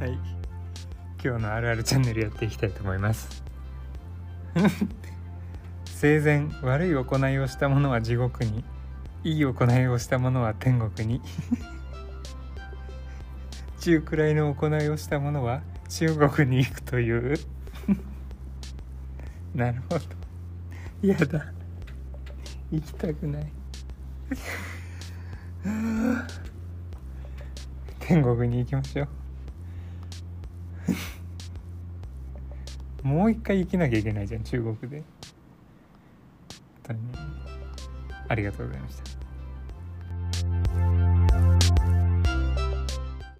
はい。今日のあるあるチャンネルやっていきたいと思います。生前悪い行いをした者は地獄に。いい行いをした者は天国に。中くらいの行いをした者は中国に行くという。なるほど。やだ。行きたくない。天国に行きましょうもう一回生きなきゃいけないじゃん中国で。本当に。ありがとうございました。